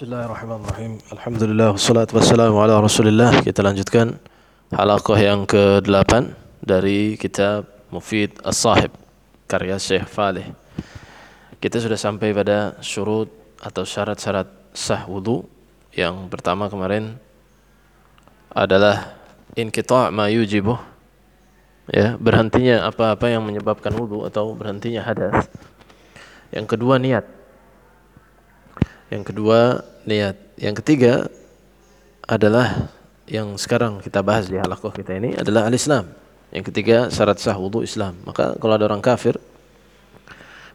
Bismillahirrahmanirrahim. Alhamdulillah wassalatu wassalamu ala Rasulillah. Kita lanjutkan halaqah yang ke-8 dari kitab Mufid As-Sahib karya Syekh Falih. Kita sudah sampai pada syurut atau syarat-syarat sah wudu. Yang pertama kemarin adalah inqita' ma yujibuh. Ya, berhentinya apa-apa yang menyebabkan wudu atau berhentinya hadas. Yang kedua niat yang kedua niat. Yang ketiga adalah yang sekarang kita bahas di halakoh kita ini adalah al-Islam. Yang ketiga syarat sah wudhu Islam. Maka kalau ada orang kafir,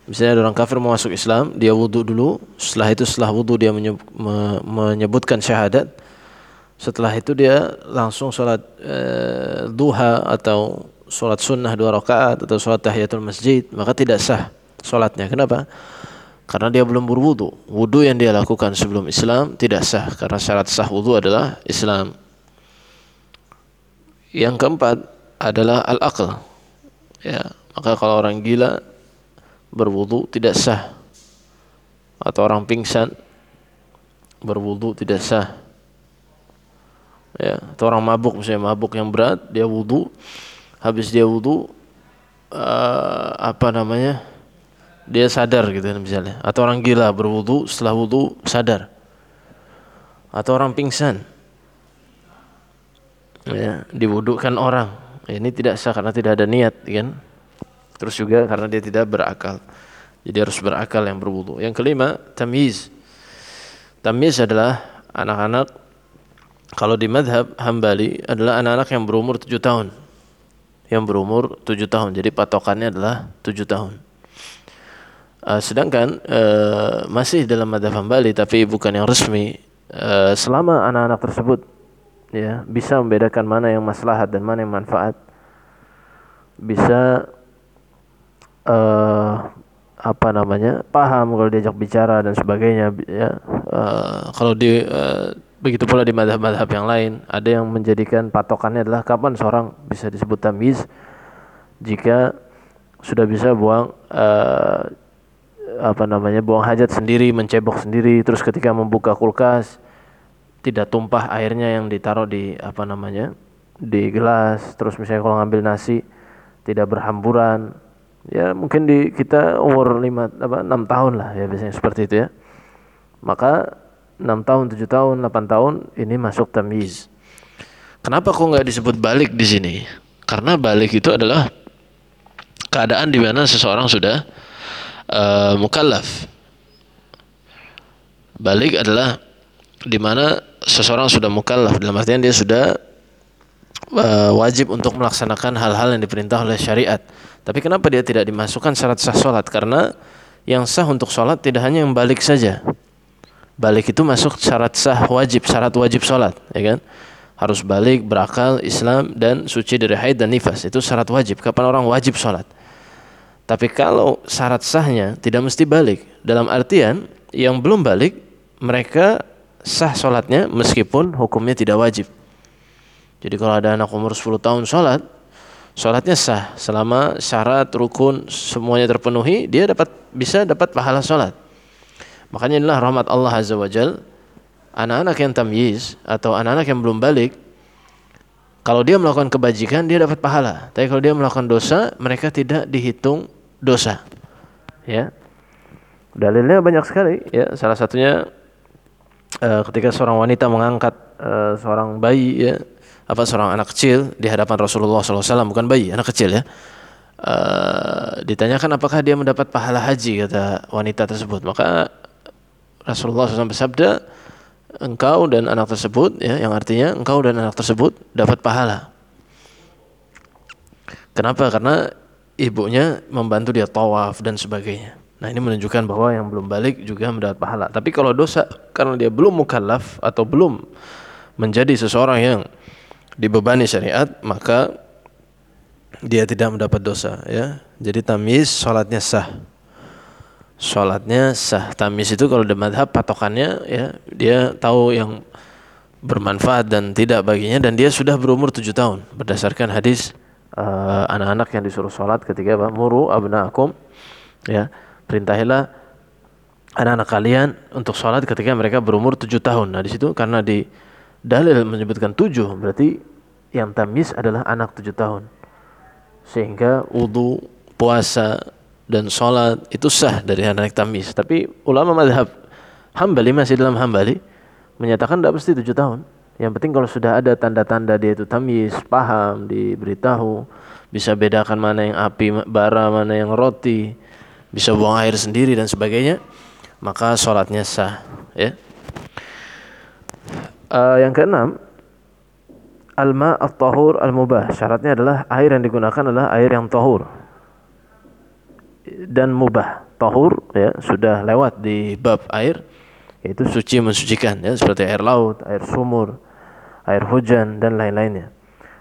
misalnya ada orang kafir mau masuk Islam, dia wudhu dulu. Setelah itu setelah wudhu dia menyebutkan syahadat. Setelah itu dia langsung sholat e, duha atau sholat sunnah dua rakaat atau sholat tahiyatul masjid, maka tidak sah sholatnya. Kenapa? Karena dia belum berwudu. Wudu yang dia lakukan sebelum Islam tidak sah karena syarat sah wudu adalah Islam. Yang keempat adalah al-aql. Ya, maka kalau orang gila berwudu tidak sah. Atau orang pingsan berwudu tidak sah. Ya, atau orang mabuk misalnya mabuk yang berat, dia wudu, habis dia wudu uh, apa namanya? Dia sadar gitu kan misalnya. Atau orang gila berwudu setelah wudu sadar. Atau orang pingsan. Ya diwudukan orang. Ini tidak sah karena tidak ada niat kan? Terus juga karena dia tidak berakal. Jadi harus berakal yang berwudu. Yang kelima tamyiz. Tamyiz adalah anak-anak kalau di madhab Hambali adalah anak-anak yang berumur tujuh tahun. Yang berumur tujuh tahun. Jadi patokannya adalah tujuh tahun Uh, sedangkan uh, masih dalam madhab Hambali tapi bukan yang resmi uh, selama anak-anak tersebut ya bisa membedakan mana yang maslahat dan mana yang manfaat. Bisa uh, apa namanya paham kalau diajak bicara dan sebagainya ya. Uh, kalau di uh, begitu pula di madhab-madhab yang lain ada yang menjadikan patokannya adalah kapan seorang bisa disebut tamiz jika sudah bisa buang uh, apa namanya buang hajat sendiri, mencebok sendiri, terus ketika membuka kulkas tidak tumpah airnya yang ditaruh di apa namanya di gelas, terus misalnya kalau ngambil nasi tidak berhamburan, ya mungkin di kita umur lima apa enam tahun lah ya biasanya seperti itu ya, maka enam tahun, tujuh tahun, delapan tahun ini masuk tamiz. Kenapa kok nggak disebut balik di sini? Karena balik itu adalah keadaan di mana seseorang sudah uh, mukallaf. Balik adalah di mana seseorang sudah mukallaf dalam artian dia sudah uh, wajib untuk melaksanakan hal-hal yang diperintah oleh syariat. Tapi kenapa dia tidak dimasukkan syarat sah sholat? Karena yang sah untuk sholat tidak hanya yang balik saja. Balik itu masuk syarat sah wajib, syarat wajib sholat, ya kan? Harus balik, berakal, Islam dan suci dari haid dan nifas. Itu syarat wajib. Kapan orang wajib sholat? Tapi kalau syarat sahnya tidak mesti balik. Dalam artian yang belum balik mereka sah sholatnya meskipun hukumnya tidak wajib. Jadi kalau ada anak umur 10 tahun sholat, sholatnya sah selama syarat rukun semuanya terpenuhi, dia dapat bisa dapat pahala sholat. Makanya inilah rahmat Allah Azza wa Jal, anak-anak yang tamyiz atau anak-anak yang belum balik, kalau dia melakukan kebajikan dia dapat pahala. Tapi kalau dia melakukan dosa, mereka tidak dihitung dosa. Ya. Dalilnya banyak sekali ya. Salah satunya uh, ketika seorang wanita mengangkat uh, seorang bayi ya apa seorang anak kecil di hadapan Rasulullah SAW bukan bayi anak kecil ya uh, ditanyakan apakah dia mendapat pahala haji kata wanita tersebut maka Rasulullah SAW bersabda engkau dan anak tersebut ya yang artinya engkau dan anak tersebut dapat pahala kenapa karena ibunya membantu dia tawaf dan sebagainya. Nah ini menunjukkan bahwa yang belum balik juga mendapat pahala. Tapi kalau dosa karena dia belum mukallaf atau belum menjadi seseorang yang dibebani syariat, maka dia tidak mendapat dosa. Ya, jadi tamis sholatnya sah. Sholatnya sah. Tamis itu kalau di madhab patokannya ya dia tahu yang bermanfaat dan tidak baginya dan dia sudah berumur tujuh tahun berdasarkan hadis anak-anak uh, yang disuruh sholat ketika apa? Muru abnaakum ya perintahilah anak-anak kalian untuk sholat ketika mereka berumur tujuh tahun. Nah di situ karena di dalil menyebutkan tujuh berarti yang tamis adalah anak tujuh tahun. Sehingga wudhu, puasa, dan sholat itu sah dari anak tamis. Tapi ulama madhab hambali masih dalam hambali menyatakan tidak pasti tujuh tahun. Yang penting kalau sudah ada tanda-tanda dia itu tamis, paham, diberitahu, bisa bedakan mana yang api bara, mana yang roti, bisa buang air sendiri dan sebagainya, maka sholatnya sah. Ya. Uh, yang keenam, alma at-tahur al-mubah. Syaratnya adalah air yang digunakan adalah air yang tahur dan mubah. Tahur ya sudah lewat di bab air yaitu suci mensucikan ya seperti air laut, air sumur, air hujan dan lain-lainnya.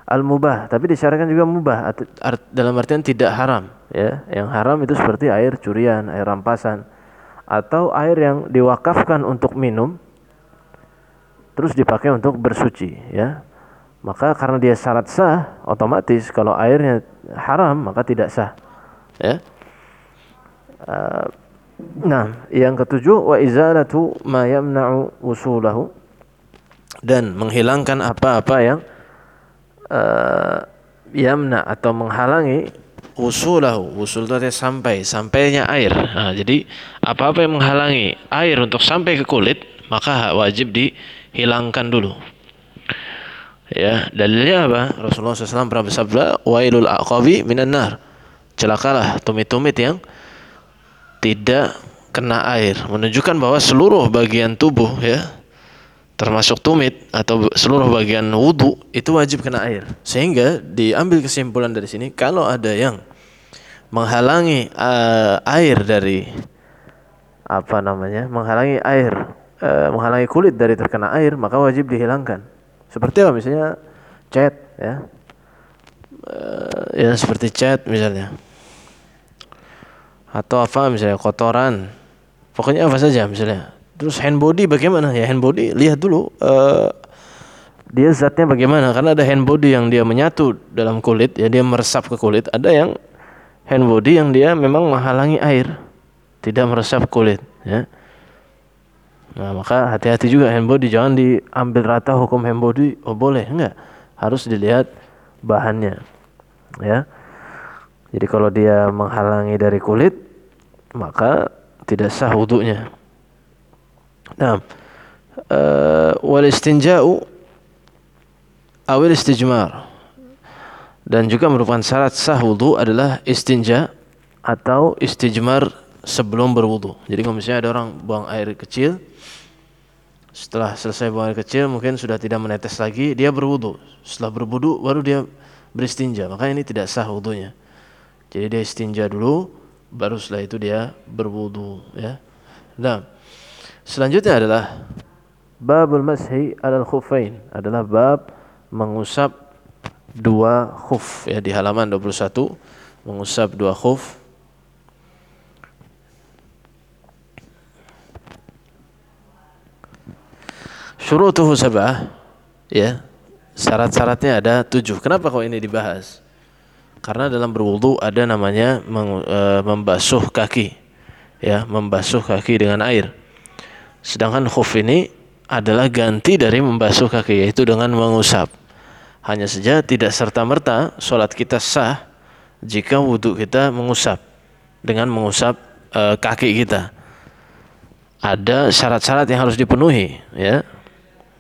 Al-mubah, tapi disyaratkan juga mubah dalam artian tidak haram ya. Yang haram itu seperti air curian, air rampasan atau air yang diwakafkan untuk minum terus dipakai untuk bersuci ya. Maka karena dia syarat sah, otomatis kalau airnya haram maka tidak sah. Ya. Uh, nah, yang ketujuh wa izalatu ma yamna'u usulahu dan menghilangkan apa-apa yang uh, yamna atau menghalangi usulahu usul itu sampai sampainya air. Nah, jadi apa-apa yang menghalangi air untuk sampai ke kulit maka wajib dihilangkan dulu. Ya dalilnya apa? Rasulullah SAW pernah bersabda wailul aqabi minan nar. Celakalah tumit-tumit yang tidak kena air. Menunjukkan bahwa seluruh bagian tubuh ya termasuk tumit atau seluruh bagian wudhu itu wajib kena air. Sehingga diambil kesimpulan dari sini kalau ada yang menghalangi uh, air dari apa namanya menghalangi air uh, menghalangi kulit dari terkena air maka wajib dihilangkan. Seperti apa? Misalnya cat ya. Uh, ya seperti cat misalnya. Atau apa misalnya kotoran. Pokoknya apa saja misalnya Terus hand body bagaimana? Ya hand body lihat dulu uh, dia zatnya bagaimana? Karena ada hand body yang dia menyatu dalam kulit ya dia meresap ke kulit. Ada yang hand body yang dia memang menghalangi air tidak meresap kulit ya. Nah maka hati-hati juga hand body jangan diambil rata hukum hand body. Oh boleh? Enggak. Harus dilihat bahannya ya. Jadi kalau dia menghalangi dari kulit maka tidak sah wudhunya Nah, uh, wal istinja'u awil istijmar. Dan juga merupakan syarat sah wudu adalah istinja atau istijmar sebelum berwudu. Jadi kalau misalnya ada orang buang air kecil, setelah selesai buang air kecil mungkin sudah tidak menetes lagi, dia berwudu. Setelah berwudu baru dia beristinja. Maka ini tidak sah wudunya. Jadi dia istinja dulu, baru setelah itu dia berwudu. Ya. Nah, Selanjutnya adalah babul mashi alal khufain adalah bab mengusap dua khuf ya di halaman 21 mengusap dua khuf. Syurutuhu sab'ah ya syarat-syaratnya ada tujuh. Kenapa kok ini dibahas? Karena dalam berwudu ada namanya e, membasuh kaki ya membasuh kaki dengan air Sedangkan khuf ini adalah ganti dari membasuh kaki yaitu dengan mengusap. Hanya saja tidak serta-merta sholat kita sah jika wudhu kita mengusap dengan mengusap e, kaki kita. Ada syarat-syarat yang harus dipenuhi ya.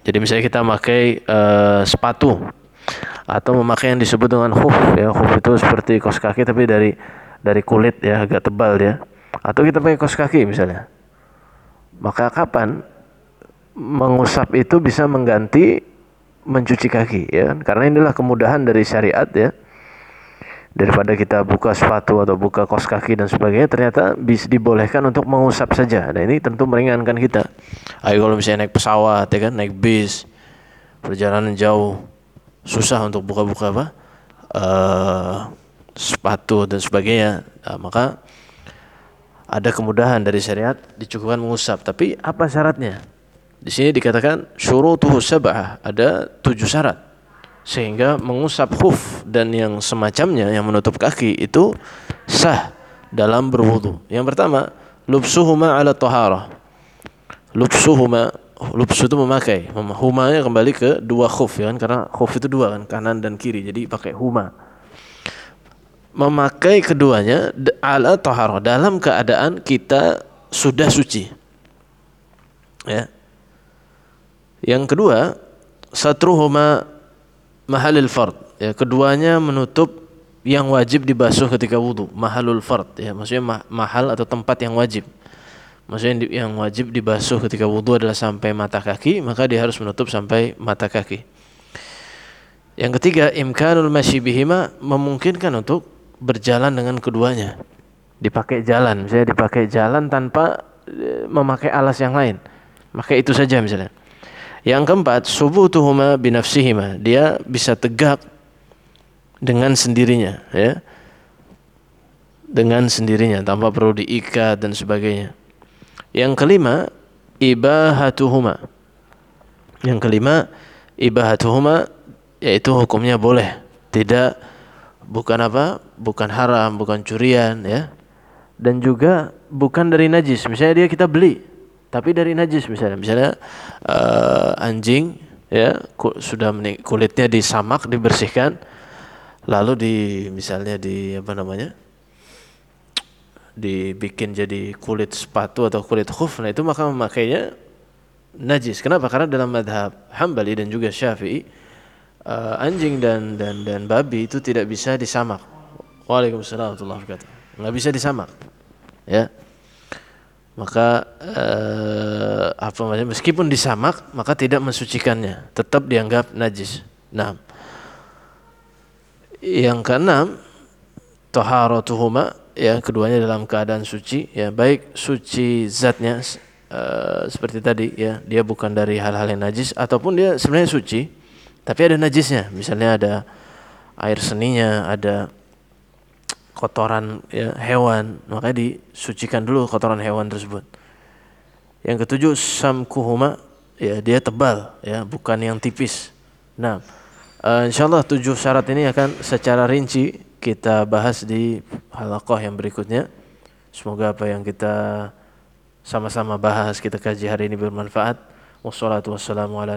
Jadi misalnya kita pakai e, sepatu atau memakai yang disebut dengan khuf ya. Khuf itu seperti kos kaki tapi dari dari kulit ya agak tebal ya. Atau kita pakai kos kaki misalnya maka kapan mengusap itu bisa mengganti mencuci kaki ya karena inilah kemudahan dari syariat ya. Daripada kita buka sepatu atau buka kos kaki dan sebagainya ternyata bisa dibolehkan untuk mengusap saja. Nah ini tentu meringankan kita. Ayo kalau misalnya naik pesawat ya kan? Naik bis perjalanan jauh susah untuk buka-buka apa? Uh, sepatu dan sebagainya. Nah, maka ada kemudahan dari syariat dicukupkan mengusap. Tapi apa syaratnya? Di sini dikatakan syurutuhu sab'ah, ada tujuh syarat. Sehingga mengusap khuf dan yang semacamnya yang menutup kaki itu sah dalam berwudu. Yang pertama, lubsuhuma ala taharah. Lubsuhuma lubsu itu memakai. Huma kembali ke dua khuf ya kan karena khuf itu dua kan kanan dan kiri. Jadi pakai huma. Memakai keduanya ala taharah dalam keadaan kita sudah suci. Ya. Yang kedua, satruhuma mahalil fard. Ya, keduanya menutup yang wajib dibasuh ketika wudhu. Mahalul fard. Ya, maksudnya ma mahal atau tempat yang wajib. Maksudnya yang wajib dibasuh ketika wudhu adalah sampai mata kaki, maka dia harus menutup sampai mata kaki. Yang ketiga, imkanul masyibihima memungkinkan untuk berjalan dengan keduanya. Dipakai jalan, misalnya dipakai jalan tanpa e, memakai alas yang lain. Maka itu saja misalnya. Yang keempat, subutuhuma binafsihima. Dia bisa tegak dengan sendirinya, ya. Dengan sendirinya tanpa perlu diikat dan sebagainya. Yang kelima, ibahatuhuma. Yang kelima, ibahatuhuma yaitu hukumnya boleh, tidak bukan apa? Bukan haram, bukan curian, ya. Dan juga bukan dari najis. Misalnya dia kita beli, tapi dari najis misalnya misalnya uh, anjing ya sudah kulitnya disamak dibersihkan lalu di misalnya di apa namanya dibikin jadi kulit sepatu atau kulit khuf nah itu maka memakainya najis kenapa karena dalam madhab hambali dan juga syafi'i uh, anjing dan dan dan babi itu tidak bisa disamak waalaikumsalam warahmatullahi wabarakatuh. Nggak bisa disamak ya. Maka eh, apa namanya meskipun disamak maka tidak mensucikannya. Tetap dianggap najis. Nah, yang keenam taharatuhuma ya keduanya dalam keadaan suci ya. Baik suci zatnya uh, seperti tadi ya. Dia bukan dari hal-hal yang najis ataupun dia sebenarnya suci tapi ada najisnya. Misalnya ada air seninya ada kotoran ya, hewan. Maka disucikan dulu kotoran hewan tersebut. Yang ketujuh samkuhuma ya dia tebal ya bukan yang tipis. Nah uh, insyaallah tujuh syarat ini akan secara rinci kita bahas di halakoh yang berikutnya. Semoga apa yang kita sama-sama bahas kita kaji hari ini bermanfaat. Wassalatu wassalamu ala